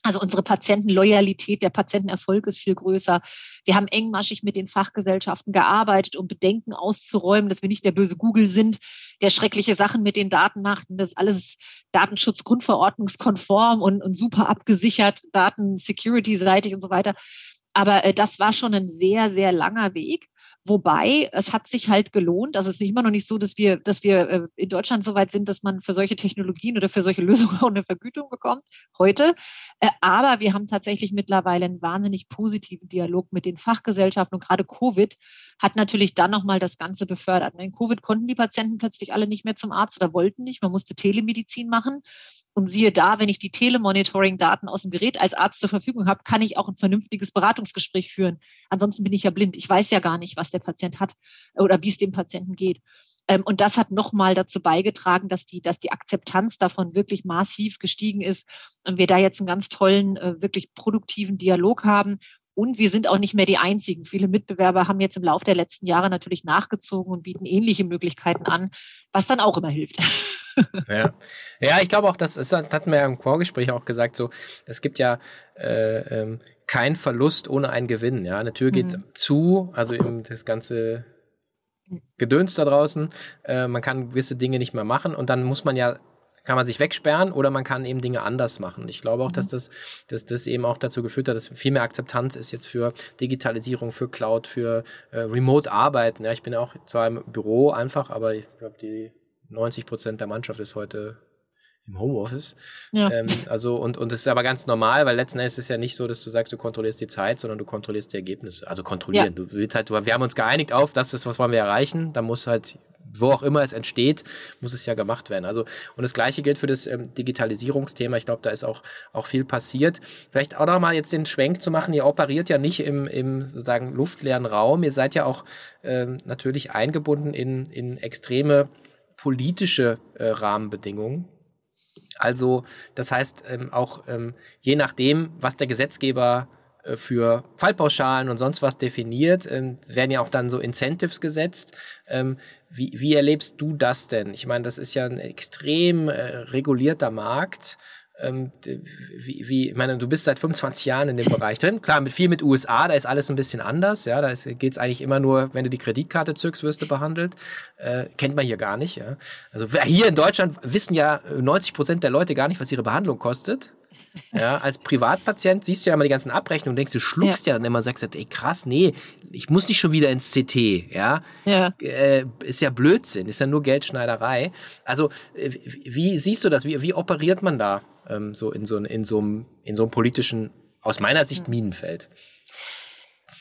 Also unsere Patientenloyalität, der Patientenerfolg ist viel größer. Wir haben engmaschig mit den Fachgesellschaften gearbeitet, um Bedenken auszuräumen, dass wir nicht der böse Google sind, der schreckliche Sachen mit den Daten macht. Und das alles Datenschutzgrundverordnungskonform und, und super abgesichert, Daten-Security-seitig und so weiter. Aber äh, das war schon ein sehr, sehr langer Weg. Wobei, es hat sich halt gelohnt. Also es ist immer noch nicht so, dass wir, dass wir äh, in Deutschland so weit sind, dass man für solche Technologien oder für solche Lösungen auch eine Vergütung bekommt heute. Äh, aber wir haben tatsächlich mittlerweile einen wahnsinnig positiven Dialog mit den Fachgesellschaften und gerade Covid hat natürlich dann nochmal das Ganze befördert. In Covid konnten die Patienten plötzlich alle nicht mehr zum Arzt oder wollten nicht. Man musste Telemedizin machen. Und siehe da, wenn ich die Telemonitoring-Daten aus dem Gerät als Arzt zur Verfügung habe, kann ich auch ein vernünftiges Beratungsgespräch führen. Ansonsten bin ich ja blind. Ich weiß ja gar nicht, was der Patient hat oder wie es dem Patienten geht. Ähm, und das hat nochmal dazu beigetragen, dass die, dass die Akzeptanz davon wirklich massiv gestiegen ist und wir da jetzt einen ganz tollen, äh, wirklich produktiven Dialog haben und wir sind auch nicht mehr die Einzigen. Viele Mitbewerber haben jetzt im Laufe der letzten Jahre natürlich nachgezogen und bieten ähnliche Möglichkeiten an, was dann auch immer hilft. ja. ja, ich glaube auch, das, ist, hatten wir ja im Vorgespräch auch gesagt, so, es gibt ja äh, ähm, kein Verlust ohne einen Gewinn. Ja, eine Tür geht mhm. zu, also eben das ganze Gedöns da draußen. Äh, man kann gewisse Dinge nicht mehr machen und dann muss man ja kann man sich wegsperren oder man kann eben Dinge anders machen. Ich glaube auch, mhm. dass, das, dass das eben auch dazu geführt hat, dass viel mehr Akzeptanz ist jetzt für Digitalisierung, für Cloud, für äh, Remote-Arbeiten. Ja, ich bin auch zwar im Büro einfach, aber ich glaube, die 90 Prozent der Mannschaft ist heute im Homeoffice. Ja. Ähm, also, und, und das ist aber ganz normal, weil letzten Endes ist es ja nicht so, dass du sagst, du kontrollierst die Zeit, sondern du kontrollierst die Ergebnisse. Also kontrollieren. Ja. Du willst halt, wir haben uns geeinigt auf, das ist, was wollen wir erreichen. Da muss halt wo auch immer es entsteht, muss es ja gemacht werden. Also, und das Gleiche gilt für das ähm, Digitalisierungsthema. Ich glaube, da ist auch, auch viel passiert. Vielleicht auch noch mal jetzt den Schwenk zu machen. Ihr operiert ja nicht im, im sozusagen luftleeren Raum. Ihr seid ja auch ähm, natürlich eingebunden in, in extreme politische äh, Rahmenbedingungen. Also, das heißt ähm, auch ähm, je nachdem, was der Gesetzgeber äh, für Fallpauschalen und sonst was definiert, ähm, werden ja auch dann so Incentives gesetzt. Ähm, wie, wie erlebst du das denn? Ich meine, das ist ja ein extrem äh, regulierter Markt. Ähm, wie, wie, ich meine, du bist seit 25 Jahren in dem Bereich drin. Klar, mit viel mit USA, da ist alles ein bisschen anders. Ja, da geht es eigentlich immer nur, wenn du die Kreditkarte zückst, wirst du behandelt. Äh, kennt man hier gar nicht. Ja. Also hier in Deutschland wissen ja 90 Prozent der Leute gar nicht, was ihre Behandlung kostet. Ja, als Privatpatient siehst du ja immer die ganzen Abrechnungen und denkst, du schluckst ja, ja dann immer und sagst, ey krass, nee, ich muss nicht schon wieder ins CT, ja. ja. Äh, ist ja Blödsinn, ist ja nur Geldschneiderei. Also, äh, wie siehst du das? Wie, wie operiert man da ähm, so in so, in so einem in so einem politischen, aus meiner Sicht, Minenfeld?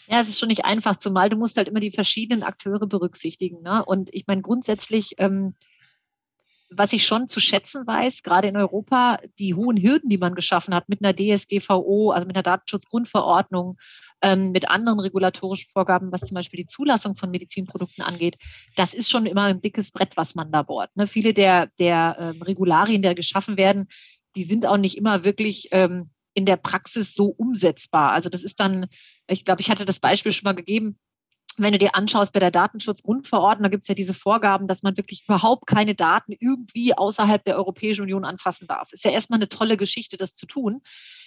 Ja, es ist schon nicht einfach, zumal du musst halt immer die verschiedenen Akteure berücksichtigen. Ne? Und ich meine, grundsätzlich ähm, was ich schon zu schätzen weiß, gerade in Europa, die hohen Hürden, die man geschaffen hat mit einer DSGVO, also mit einer Datenschutzgrundverordnung, ähm, mit anderen regulatorischen Vorgaben, was zum Beispiel die Zulassung von Medizinprodukten angeht, das ist schon immer ein dickes Brett, was man da bohrt. Ne? Viele der, der ähm, Regularien, die geschaffen werden, die sind auch nicht immer wirklich ähm, in der Praxis so umsetzbar. Also das ist dann, ich glaube, ich hatte das Beispiel schon mal gegeben, wenn du dir anschaust bei der Datenschutzgrundverordnung, da gibt es ja diese Vorgaben, dass man wirklich überhaupt keine Daten irgendwie außerhalb der Europäischen Union anfassen darf. Ist ja erstmal eine tolle Geschichte, das zu tun.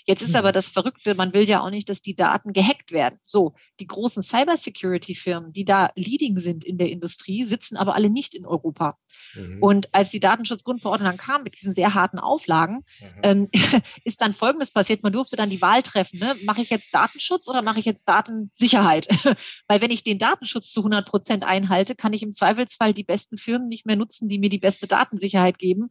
Jetzt ist aber mhm. das Verrückte, man will ja auch nicht, dass die Daten gehackt werden. So, die großen Cybersecurity-Firmen, die da leading sind in der Industrie, sitzen aber alle nicht in Europa. Mhm. Und als die Datenschutzgrundverordnung dann kam mit diesen sehr harten Auflagen, mhm. ähm, ist dann Folgendes passiert. Man durfte dann die Wahl treffen. Ne? Mache ich jetzt Datenschutz oder mache ich jetzt Datensicherheit? Weil wenn ich den Datenschutz zu 100 Prozent einhalte, kann ich im Zweifelsfall die besten Firmen nicht mehr nutzen, die mir die beste Datensicherheit geben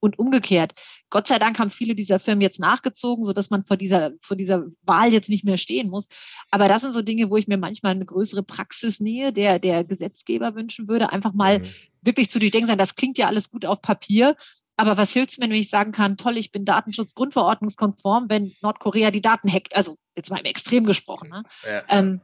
und umgekehrt. Gott sei Dank haben viele dieser Firmen jetzt nachgezogen, sodass man vor dieser, vor dieser Wahl jetzt nicht mehr stehen muss. Aber das sind so Dinge, wo ich mir manchmal eine größere Praxisnähe der, der Gesetzgeber wünschen würde. Einfach mal mhm. wirklich zu durchdenken sein, das klingt ja alles gut auf Papier. Aber was hilft es mir, wenn ich sagen kann, toll, ich bin Datenschutzgrundverordnungskonform, wenn Nordkorea die Daten hackt? Also jetzt mal im Extrem gesprochen. Ne? Ja. Ähm,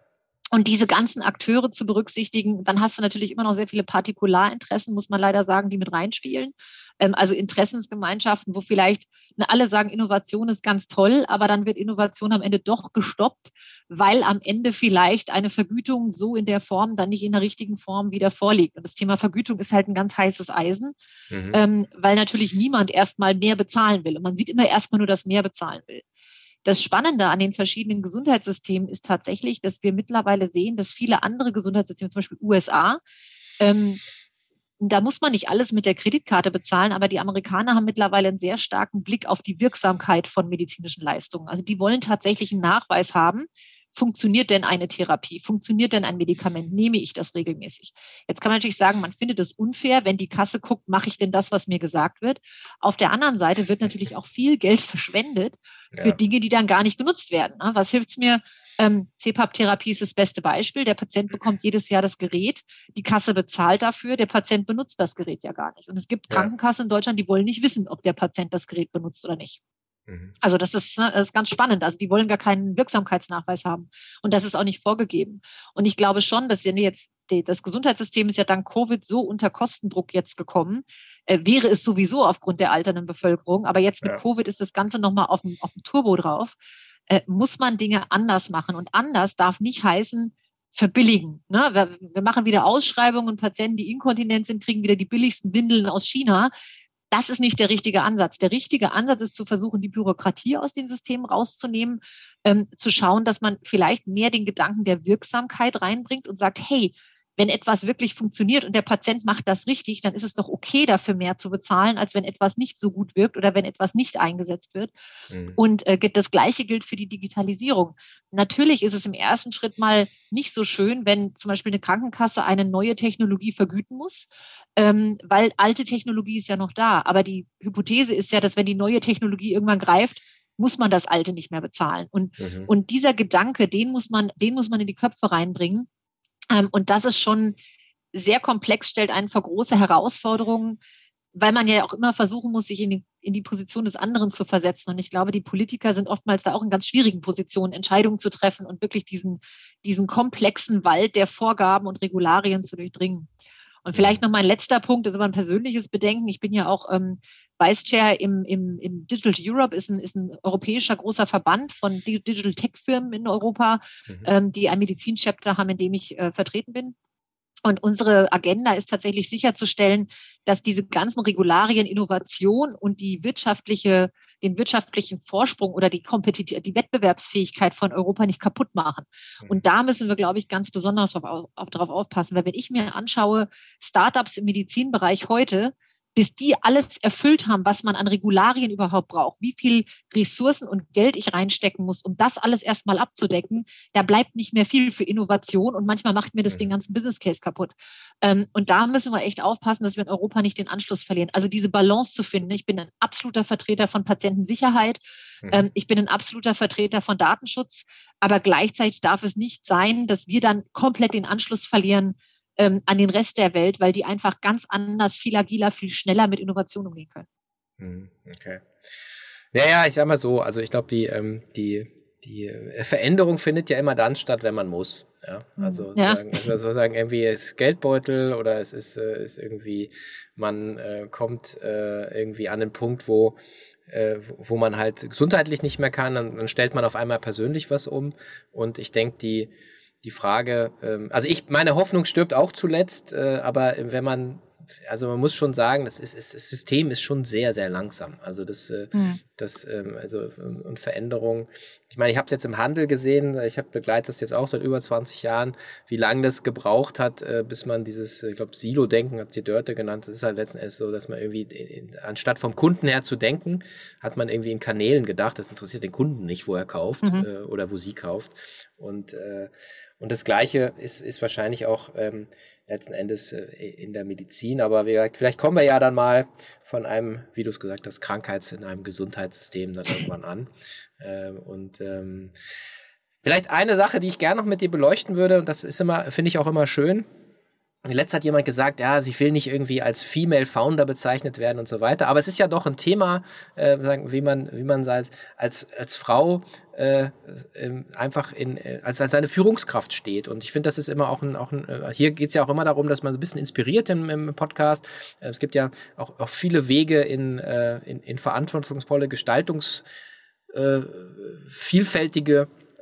und diese ganzen Akteure zu berücksichtigen, dann hast du natürlich immer noch sehr viele Partikularinteressen, muss man leider sagen, die mit reinspielen. Ähm, also Interessensgemeinschaften, wo vielleicht ne, alle sagen, Innovation ist ganz toll, aber dann wird Innovation am Ende doch gestoppt, weil am Ende vielleicht eine Vergütung so in der Form dann nicht in der richtigen Form wieder vorliegt. Und das Thema Vergütung ist halt ein ganz heißes Eisen, mhm. ähm, weil natürlich niemand erstmal mehr bezahlen will. Und man sieht immer erstmal nur, dass mehr bezahlen will. Das Spannende an den verschiedenen Gesundheitssystemen ist tatsächlich, dass wir mittlerweile sehen, dass viele andere Gesundheitssysteme, zum Beispiel USA, ähm, da muss man nicht alles mit der Kreditkarte bezahlen, aber die Amerikaner haben mittlerweile einen sehr starken Blick auf die Wirksamkeit von medizinischen Leistungen. Also die wollen tatsächlich einen Nachweis haben, funktioniert denn eine Therapie? Funktioniert denn ein Medikament? Nehme ich das regelmäßig? Jetzt kann man natürlich sagen, man findet es unfair, wenn die Kasse guckt, mache ich denn das, was mir gesagt wird? Auf der anderen Seite wird natürlich auch viel Geld verschwendet für ja. Dinge, die dann gar nicht genutzt werden. Ne? Was hilft es mir? Ähm, CPAP-Therapie ist das beste Beispiel. Der Patient bekommt jedes Jahr das Gerät. Die Kasse bezahlt dafür. Der Patient benutzt das Gerät ja gar nicht. Und es gibt Krankenkassen in Deutschland, die wollen nicht wissen, ob der Patient das Gerät benutzt oder nicht. Mhm. Also das ist, ne, das ist ganz spannend. Also die wollen gar keinen Wirksamkeitsnachweis haben. Und das ist auch nicht vorgegeben. Und ich glaube schon, dass jetzt das Gesundheitssystem ist ja dank Covid so unter Kostendruck jetzt gekommen. Äh, wäre es sowieso aufgrund der alternden Bevölkerung. Aber jetzt mit ja. Covid ist das Ganze nochmal auf dem, auf dem Turbo drauf. Äh, muss man Dinge anders machen. Und anders darf nicht heißen, verbilligen. Ne? Wir, wir machen wieder Ausschreibungen und Patienten, die inkontinent sind, kriegen wieder die billigsten Windeln aus China. Das ist nicht der richtige Ansatz. Der richtige Ansatz ist zu versuchen, die Bürokratie aus den Systemen rauszunehmen, ähm, zu schauen, dass man vielleicht mehr den Gedanken der Wirksamkeit reinbringt und sagt, hey, wenn etwas wirklich funktioniert und der Patient macht das richtig, dann ist es doch okay, dafür mehr zu bezahlen, als wenn etwas nicht so gut wirkt oder wenn etwas nicht eingesetzt wird. Mhm. Und äh, das Gleiche gilt für die Digitalisierung. Natürlich ist es im ersten Schritt mal nicht so schön, wenn zum Beispiel eine Krankenkasse eine neue Technologie vergüten muss, ähm, weil alte Technologie ist ja noch da. Aber die Hypothese ist ja, dass wenn die neue Technologie irgendwann greift, muss man das Alte nicht mehr bezahlen. Und, mhm. und dieser Gedanke, den muss man, den muss man in die Köpfe reinbringen. Ähm, und das ist schon sehr komplex, stellt einen vor große Herausforderungen, weil man ja auch immer versuchen muss, sich in die, in die Position des anderen zu versetzen. Und ich glaube, die Politiker sind oftmals da auch in ganz schwierigen Positionen, Entscheidungen zu treffen und wirklich diesen, diesen komplexen Wald der Vorgaben und Regularien zu durchdringen. Und vielleicht noch mein letzter Punkt, das ist aber ein persönliches Bedenken. Ich bin ja auch ähm, Vice Chair im, im, im Digital Europe, ist ein, ist ein europäischer großer Verband von Digital Tech-Firmen in Europa, mhm. ähm, die ein Medizinchapter haben, in dem ich äh, vertreten bin. Und unsere Agenda ist tatsächlich sicherzustellen, dass diese ganzen Regularien, Innovation und die wirtschaftliche, den wirtschaftlichen Vorsprung oder die, die Wettbewerbsfähigkeit von Europa nicht kaputt machen. Mhm. Und da müssen wir, glaube ich, ganz besonders darauf aufpassen, weil wenn ich mir anschaue, Startups im Medizinbereich heute, bis die alles erfüllt haben, was man an Regularien überhaupt braucht, wie viel Ressourcen und Geld ich reinstecken muss, um das alles erstmal abzudecken, da bleibt nicht mehr viel für Innovation und manchmal macht mir das den ganzen Business Case kaputt. Ähm, und da müssen wir echt aufpassen, dass wir in Europa nicht den Anschluss verlieren. Also diese Balance zu finden. Ich bin ein absoluter Vertreter von Patientensicherheit. Mhm. Ähm, ich bin ein absoluter Vertreter von Datenschutz. Aber gleichzeitig darf es nicht sein, dass wir dann komplett den Anschluss verlieren ähm, an den Rest der Welt, weil die einfach ganz anders, viel agiler, viel schneller mit Innovation umgehen können. Hm, okay. Naja, ich sag mal so, also ich glaube, die, ähm, die, die Veränderung findet ja immer dann statt, wenn man muss. Ja, hm, also ja. Sozusagen, also sozusagen irgendwie ist Geldbeutel oder es ist, äh, ist irgendwie, man äh, kommt äh, irgendwie an den Punkt, wo äh, wo man halt gesundheitlich nicht mehr kann, dann, dann stellt man auf einmal persönlich was um. Und ich denke, die, die Frage, ähm, also ich, meine Hoffnung stirbt auch zuletzt, äh, aber wenn man, also man muss schon sagen, das, ist, das System ist schon sehr, sehr langsam. Also das, äh, mhm. das, ähm, also und Veränderung. Ich meine, ich habe es jetzt im Handel gesehen, ich habe begleitet das jetzt auch seit über 20 Jahren, wie lange das gebraucht hat, äh, bis man dieses, ich glaube, Silo-Denken hat die Dörte genannt. Das ist halt letzten Endes so, dass man irgendwie, in, anstatt vom Kunden her zu denken, hat man irgendwie in Kanälen gedacht, das interessiert den Kunden nicht, wo er kauft mhm. äh, oder wo sie kauft. Und äh, und das Gleiche ist, ist wahrscheinlich auch ähm, letzten Endes äh, in der Medizin. Aber wir, vielleicht kommen wir ja dann mal von einem, wie du es gesagt hast, Krankheits- in einem Gesundheitssystem dann irgendwann an. Ähm, und ähm, vielleicht eine Sache, die ich gerne noch mit dir beleuchten würde, und das ist immer, finde ich auch immer schön, Letzt hat jemand gesagt, ja, sie will nicht irgendwie als Female Founder bezeichnet werden und so weiter. Aber es ist ja doch ein Thema, äh, wie man, wie man als, als, als Frau äh, äh, einfach in, äh, als, als eine Führungskraft steht. Und ich finde, das ist immer auch ein, auch ein äh, hier geht es ja auch immer darum, dass man ein bisschen inspiriert im, im Podcast. Äh, es gibt ja auch, auch viele Wege in, in, in verantwortungsvolle Gestaltungs äh,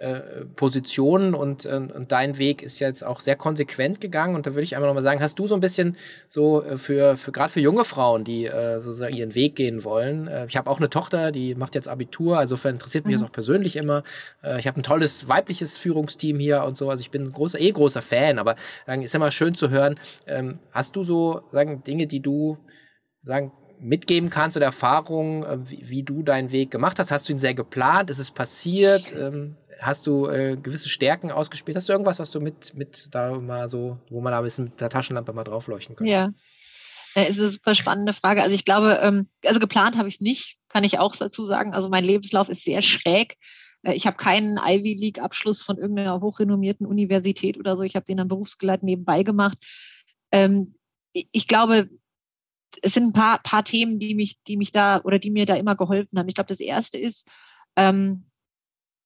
äh, Positionen und, äh, und dein Weg ist jetzt auch sehr konsequent gegangen. Und da würde ich einmal nochmal sagen, hast du so ein bisschen so äh, für, für gerade für junge Frauen, die äh, so ihren Weg gehen wollen. Äh, ich habe auch eine Tochter, die macht jetzt Abitur, also interessiert mich mhm. das auch persönlich immer. Äh, ich habe ein tolles weibliches Führungsteam hier und so. Also ich bin ein großer, eh großer Fan, aber sagen, ist immer schön zu hören. Ähm, hast du so sagen, Dinge, die du sagen, mitgeben kannst oder Erfahrungen, wie, wie, du deinen Weg gemacht hast? Hast du ihn sehr geplant? Ist es passiert? Ähm, hast du äh, gewisse Stärken ausgespielt? Hast du irgendwas, was du mit, mit da mal so, wo man da ein bisschen mit der Taschenlampe mal draufleuchten könnte? Ja. Ja, ist eine super spannende Frage. Also ich glaube, ähm, also geplant habe ich es nicht, kann ich auch dazu sagen. Also mein Lebenslauf ist sehr schräg. Äh, ich habe keinen Ivy League-Abschluss von irgendeiner hochrenommierten Universität oder so. Ich habe den dann berufsgeleitet nebenbei gemacht. Ähm, ich glaube, es sind ein paar, paar Themen, die mich, die mich da oder die mir da immer geholfen haben. Ich glaube, das erste ist, ähm,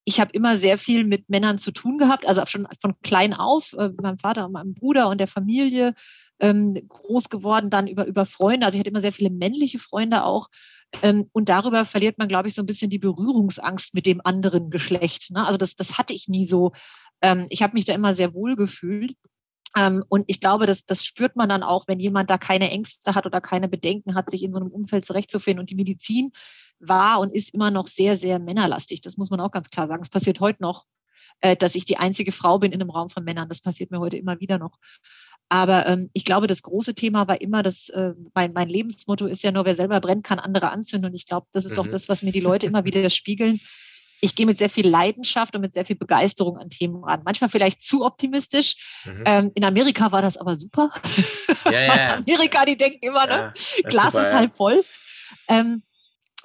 ich habe immer sehr viel mit Männern zu tun gehabt, also schon von klein auf, äh, meinem Vater und meinem Bruder und der Familie ähm, groß geworden, dann über, über Freunde. Also ich hatte immer sehr viele männliche Freunde auch. Ähm, und darüber verliert man, glaube ich, so ein bisschen die Berührungsangst mit dem anderen Geschlecht. Ne? Also das, das hatte ich nie so. Ähm, ich habe mich da immer sehr wohl gefühlt. Ähm, und ich glaube, das, das spürt man dann auch, wenn jemand da keine Ängste hat oder keine Bedenken hat, sich in so einem Umfeld zurechtzufinden. Und die Medizin war und ist immer noch sehr, sehr männerlastig. Das muss man auch ganz klar sagen. Es passiert heute noch, äh, dass ich die einzige Frau bin in einem Raum von Männern. Das passiert mir heute immer wieder noch. Aber ähm, ich glaube, das große Thema war immer, dass äh, mein, mein Lebensmotto ist ja nur, wer selber brennt, kann andere anzünden. Und ich glaube, das ist mhm. doch das, was mir die Leute immer wieder spiegeln. Ich gehe mit sehr viel Leidenschaft und mit sehr viel Begeisterung an Themen ran. Manchmal vielleicht zu optimistisch. Mhm. Ähm, in Amerika war das aber super. Ja, ja. Amerika, die denken immer, ne? Glas super, ist halb voll. Ähm,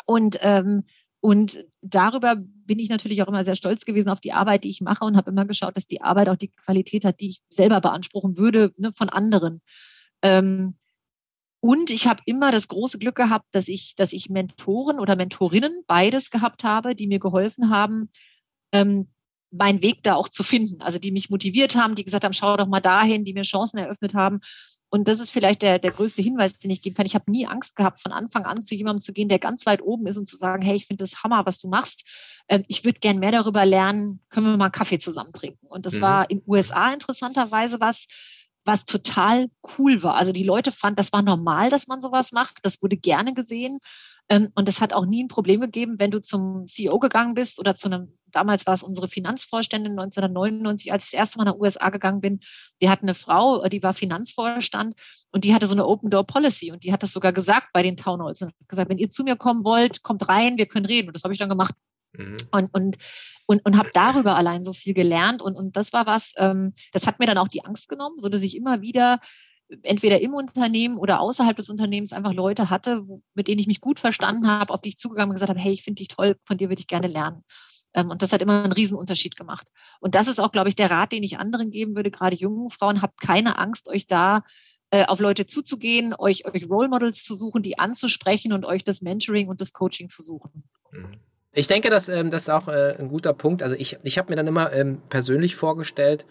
und ähm, und darüber bin ich natürlich auch immer sehr stolz gewesen auf die Arbeit, die ich mache und habe immer geschaut, dass die Arbeit auch die Qualität hat, die ich selber beanspruchen würde ne, von anderen. Ähm, und ich habe immer das große Glück gehabt, dass ich, dass ich Mentoren oder Mentorinnen beides gehabt habe, die mir geholfen haben, ähm, meinen Weg da auch zu finden. Also die mich motiviert haben, die gesagt haben, schau doch mal dahin, die mir Chancen eröffnet haben. Und das ist vielleicht der, der größte Hinweis, den ich geben kann. Ich habe nie Angst gehabt, von Anfang an zu jemandem zu gehen, der ganz weit oben ist und zu sagen, hey, ich finde das Hammer, was du machst. Ähm, ich würde gern mehr darüber lernen, können wir mal einen Kaffee zusammen trinken. Und das mhm. war in USA interessanterweise was, was total cool war. Also die Leute fanden, das war normal, dass man sowas macht. Das wurde gerne gesehen. Ähm, und es hat auch nie ein Problem gegeben, wenn du zum CEO gegangen bist oder zu einem, damals war es unsere Finanzvorständin 1999, als ich das erste Mal nach USA gegangen bin. Wir hatten eine Frau, die war Finanzvorstand und die hatte so eine Open Door Policy und die hat das sogar gesagt bei den Town Halls und hat gesagt, wenn ihr zu mir kommen wollt, kommt rein, wir können reden. Und das habe ich dann gemacht. Mhm. Und, und, und, und habe darüber allein so viel gelernt. Und, und das war was, ähm, das hat mir dann auch die Angst genommen, so dass ich immer wieder entweder im Unternehmen oder außerhalb des Unternehmens einfach Leute hatte, mit denen ich mich gut verstanden habe, auf die ich zugegangen und gesagt habe, hey, ich finde dich toll, von dir würde ich gerne lernen. Ähm, und das hat immer einen Riesenunterschied gemacht. Und das ist auch, glaube ich, der Rat, den ich anderen geben würde, gerade jungen Frauen, habt keine Angst, euch da äh, auf Leute zuzugehen, euch, euch Role Models zu suchen, die anzusprechen und euch das Mentoring und das Coaching zu suchen. Mhm. Ich denke, dass, ähm, das ist auch äh, ein guter Punkt. Also ich, ich habe mir dann immer ähm, persönlich vorgestellt,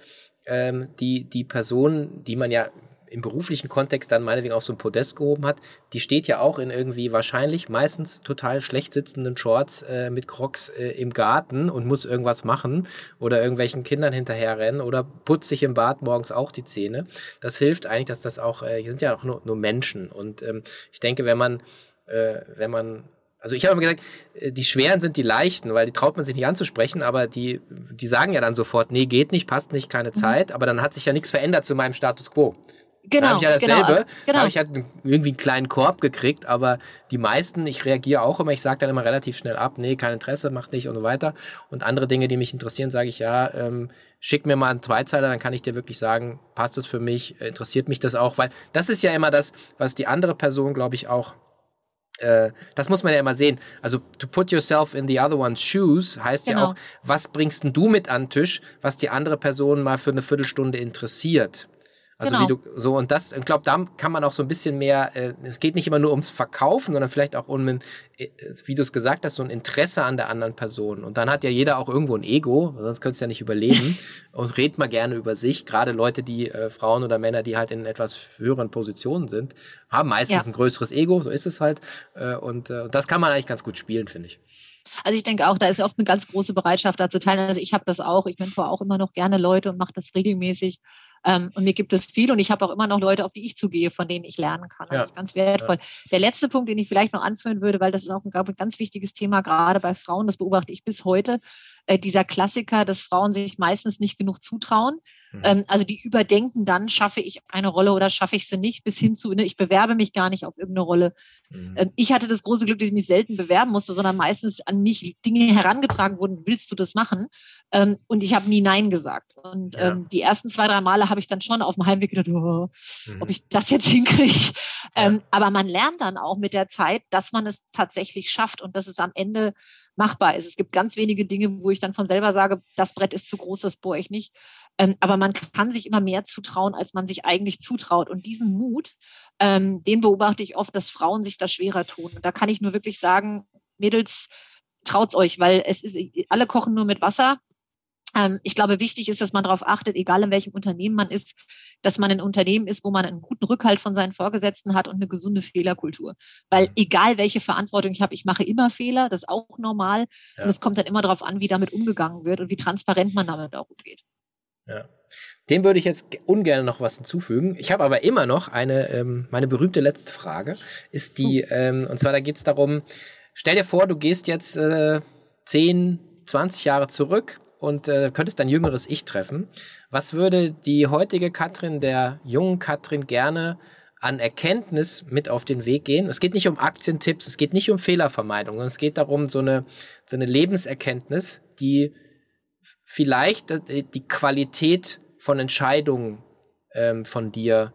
ähm, die, die Person, die man ja im beruflichen Kontext dann meinetwegen auf so ein Podest gehoben hat, die steht ja auch in irgendwie wahrscheinlich meistens total schlecht sitzenden Shorts äh, mit Crocs äh, im Garten und muss irgendwas machen oder irgendwelchen Kindern hinterherrennen oder putzt sich im Bad morgens auch die Zähne. Das hilft eigentlich, dass das auch, äh, sind ja auch nur, nur Menschen und ähm, ich denke, wenn man, äh, wenn man also ich habe immer gesagt, äh, die schweren sind die leichten, weil die traut man sich nicht anzusprechen, aber die, die sagen ja dann sofort, nee, geht nicht, passt nicht, keine mhm. Zeit, aber dann hat sich ja nichts verändert zu meinem Status quo. Genau. Da habe ich ja dasselbe. Genau, genau. habe ich halt irgendwie einen kleinen Korb gekriegt, aber die meisten, ich reagiere auch immer, ich sage dann immer relativ schnell ab, nee, kein Interesse, macht nicht und so weiter. Und andere Dinge, die mich interessieren, sage ich ja, ähm, schick mir mal einen Zweizeiler, dann kann ich dir wirklich sagen, passt das für mich, interessiert mich das auch, weil das ist ja immer das, was die andere Person, glaube ich, auch äh, das muss man ja immer sehen. Also, to put yourself in the other one's shoes heißt genau. ja auch, was bringst denn du mit an den Tisch, was die andere Person mal für eine Viertelstunde interessiert. Also genau. wie du so und das, ich glaube, da kann man auch so ein bisschen mehr, äh, es geht nicht immer nur ums Verkaufen, sondern vielleicht auch um ein, äh, wie du es gesagt hast, so ein Interesse an der anderen Person. Und dann hat ja jeder auch irgendwo ein Ego, sonst könntest du ja nicht überleben. und redet mal gerne über sich. Gerade Leute, die äh, Frauen oder Männer, die halt in etwas höheren Positionen sind, haben meistens ja. ein größeres Ego, so ist es halt. Äh, und äh, das kann man eigentlich ganz gut spielen, finde ich. Also ich denke auch, da ist oft eine ganz große Bereitschaft da zu teilen. Also ich habe das auch, ich mentore auch immer noch gerne Leute und mache das regelmäßig. Ähm, und mir gibt es viel und ich habe auch immer noch Leute, auf die ich zugehe, von denen ich lernen kann. Das ja. ist ganz wertvoll. Ja. Der letzte Punkt, den ich vielleicht noch anführen würde, weil das ist auch ein, ich, ganz wichtiges Thema, gerade bei Frauen, das beobachte ich bis heute, äh, dieser Klassiker, dass Frauen sich meistens nicht genug zutrauen. Mhm. Ähm, also die überdenken dann, schaffe ich eine Rolle oder schaffe ich sie nicht, bis hin zu, ne, ich bewerbe mich gar nicht auf irgendeine Rolle. Mhm. Ähm, ich hatte das große Glück, dass ich mich selten bewerben musste, sondern meistens an mich Dinge herangetragen wurden, willst du das machen? Ähm, und ich habe nie Nein gesagt. Und ja. die ersten zwei, drei Male habe ich dann schon auf dem Heimweg gedacht, oh, mhm. ob ich das jetzt hinkriege. Ja. Aber man lernt dann auch mit der Zeit, dass man es tatsächlich schafft und dass es am Ende machbar ist. Es gibt ganz wenige Dinge, wo ich dann von selber sage, das Brett ist zu groß, das bohre ich nicht. Ähm, aber man kann sich immer mehr zutrauen, als man sich eigentlich zutraut. Und diesen Mut, ähm, den beobachte ich oft, dass Frauen sich das schwerer tun. Und da kann ich nur wirklich sagen, Mädels, traut euch, weil es ist, alle kochen nur mit Wasser. Ähm, ich glaube, wichtig ist, dass man darauf achtet, egal in welchem Unternehmen man ist, dass man ein Unternehmen ist, wo man einen guten Rückhalt von seinen Vorgesetzten hat und eine gesunde Fehlerkultur. Weil egal welche Verantwortung ich habe, ich mache immer Fehler, das ist auch normal. Ja. Und es kommt dann immer darauf an, wie damit umgegangen wird und wie transparent man damit auch umgeht. Ja. Dem würde ich jetzt ungern noch was hinzufügen. Ich habe aber immer noch eine, ähm, meine berühmte letzte Frage, ist die, oh. ähm, und zwar da geht es darum, stell dir vor, du gehst jetzt äh, 10, 20 Jahre zurück und äh, könntest dein jüngeres Ich treffen. Was würde die heutige Katrin, der jungen Katrin, gerne an Erkenntnis mit auf den Weg gehen? Es geht nicht um Aktientipps, es geht nicht um Fehlervermeidung, sondern es geht darum, so eine, so eine Lebenserkenntnis, die vielleicht äh, die Qualität von Entscheidungen ähm, von dir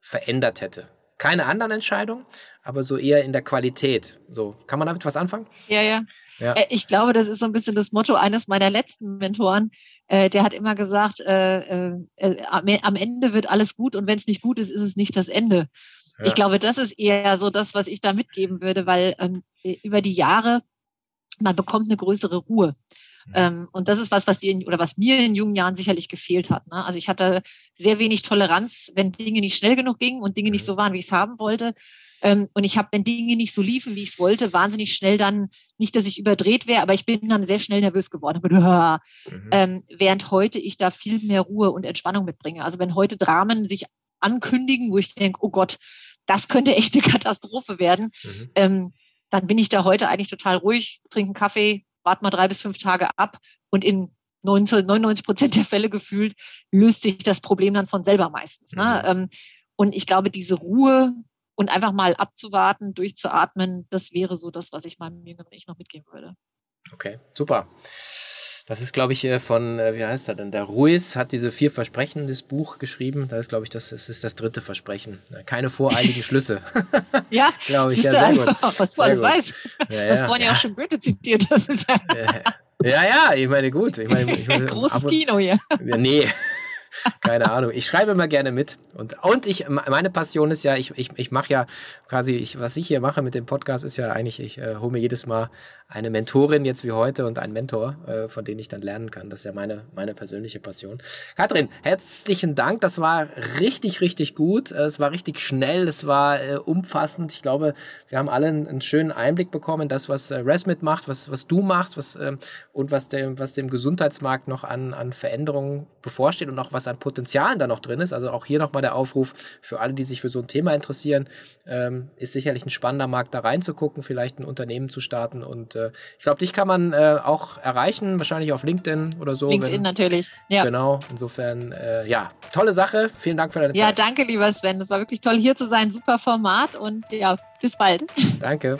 verändert hätte. Keine anderen Entscheidungen, aber so eher in der Qualität. So, kann man damit was anfangen? Ja, ja. ja. Äh, ich glaube, das ist so ein bisschen das Motto eines meiner letzten Mentoren. Äh, der hat immer gesagt, äh, äh, am Ende wird alles gut und wenn es nicht gut ist, ist es nicht das Ende. Ja. Ich glaube, das ist eher so das, was ich da mitgeben würde, weil ähm, über die Jahre, man bekommt eine größere Ruhe. Ähm, und das ist was, was dir oder was mir in jungen Jahren sicherlich gefehlt hat. Ne? Also ich hatte sehr wenig Toleranz, wenn Dinge nicht schnell genug gingen und Dinge nicht so waren, wie ich es haben wollte. Ähm, und ich habe, wenn Dinge nicht so liefen, wie ich es wollte, wahnsinnig schnell dann, nicht, dass ich überdreht wäre, aber ich bin dann sehr schnell nervös geworden. Mhm. Ähm, während heute ich da viel mehr Ruhe und Entspannung mitbringe. Also wenn heute Dramen sich ankündigen, wo ich denke, oh Gott, das könnte echt eine Katastrophe werden, mhm. ähm, dann bin ich da heute eigentlich total ruhig, trinke einen Kaffee, warte mal drei bis fünf Tage ab und in 99 Prozent der Fälle gefühlt löst sich das Problem dann von selber meistens. Ne? Mhm. Ähm, und ich glaube, diese Ruhe und einfach mal abzuwarten, durchzuatmen, das wäre so das, was ich meinem jüngeren Ich noch mitgeben würde. Okay, super. Das ist, glaube ich, äh, von, äh, wie heißt er denn? Der Ruiz hat diese vier Versprechen des Buch geschrieben. Das ist, glaube ich, das, das ist das dritte Versprechen. Keine voreiligen Schlüsse. ja, glaube ich. Ja, sehr gut. was du alles weißt. Ja, das vorhin ja auch schon Goethe zitiert. Das ist ja, ja, ja, ich meine, gut. Ich meine, ich meine, Großes Kino hier. Ja, nee. Keine Ahnung. Ich schreibe immer gerne mit. Und, und ich, meine Passion ist ja, ich, ich, ich mache ja quasi, ich, was ich hier mache mit dem Podcast, ist ja eigentlich, ich äh, hole mir jedes Mal eine Mentorin jetzt wie heute und einen Mentor, äh, von denen ich dann lernen kann. Das ist ja meine, meine persönliche Passion. Katrin, herzlichen Dank. Das war richtig, richtig gut. Äh, es war richtig schnell. Es war äh, umfassend. Ich glaube, wir haben alle einen, einen, schönen Einblick bekommen das, was äh, Resmit macht, was, was du machst was, äh, und was dem, was dem Gesundheitsmarkt noch an, an Veränderungen bevorsteht und auch was an Potenzialen da noch drin ist. Also auch hier nochmal der Aufruf für alle, die sich für so ein Thema interessieren. Ähm, ist sicherlich ein spannender Markt, da reinzugucken, vielleicht ein Unternehmen zu starten und äh, ich glaube, dich kann man äh, auch erreichen, wahrscheinlich auf LinkedIn oder so. LinkedIn wenn, natürlich. Ja. Genau. Insofern, äh, ja, tolle Sache. Vielen Dank für deine Zeit. Ja, danke, lieber Sven. Das war wirklich toll, hier zu sein. Super Format und ja, bis bald. Danke.